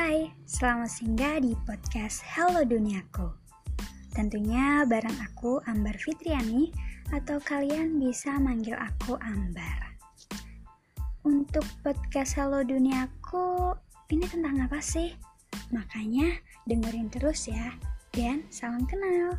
Hai, selamat singgah di podcast Hello Duniaku. Tentunya bareng aku Ambar Fitriani atau kalian bisa manggil aku Ambar. Untuk podcast Hello Duniaku, ini tentang apa sih? Makanya dengerin terus ya. Dan salam kenal.